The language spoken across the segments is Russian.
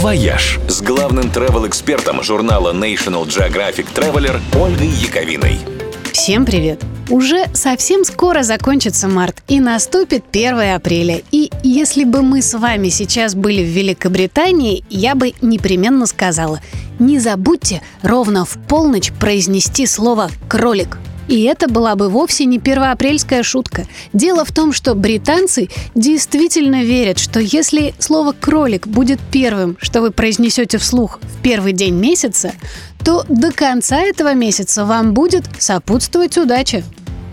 «Вояж» с главным travel-экспертом журнала National Geographic Traveler Ольгой Яковиной. Всем привет! Уже совсем скоро закончится март и наступит 1 апреля. И если бы мы с вами сейчас были в Великобритании, я бы непременно сказала, не забудьте ровно в полночь произнести слово «кролик». И это была бы вовсе не первоапрельская шутка. Дело в том, что британцы действительно верят, что если слово «кролик» будет первым, что вы произнесете вслух в первый день месяца, то до конца этого месяца вам будет сопутствовать удача.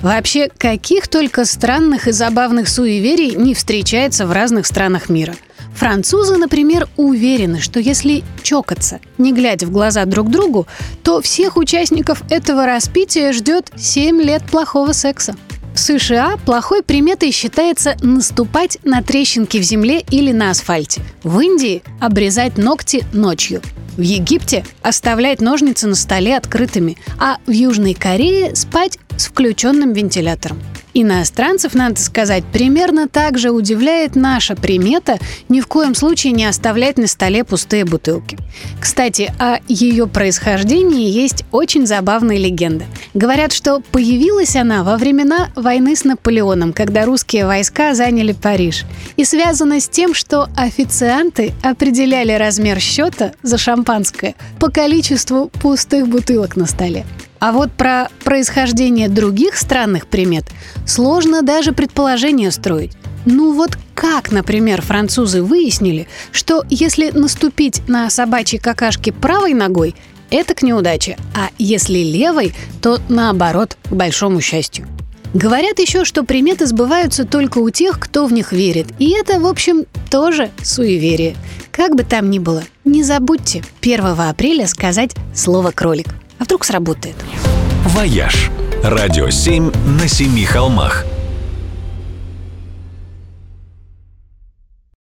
Вообще, каких только странных и забавных суеверий не встречается в разных странах мира – Французы, например, уверены, что если чокаться, не глядя в глаза друг другу, то всех участников этого распития ждет 7 лет плохого секса. В США плохой приметой считается наступать на трещинки в земле или на асфальте. В Индии – обрезать ногти ночью. В Египте – оставлять ножницы на столе открытыми, а в Южной Корее – спать с включенным вентилятором. Иностранцев, надо сказать, примерно так же удивляет наша примета ни в коем случае не оставлять на столе пустые бутылки. Кстати, о ее происхождении есть очень забавная легенда. Говорят, что появилась она во времена войны с Наполеоном, когда русские войска заняли Париж. И связана с тем, что официанты определяли размер счета за шампанское по количеству пустых бутылок на столе. А вот про происхождение других странных примет сложно даже предположение строить. Ну вот как, например, французы выяснили, что если наступить на собачьи какашки правой ногой, это к неудаче, а если левой, то наоборот, к большому счастью. Говорят еще, что приметы сбываются только у тех, кто в них верит. И это, в общем, тоже суеверие. Как бы там ни было, не забудьте 1 апреля сказать слово «кролик». А вдруг сработает? «Вояж» – радио 7 на семи холмах –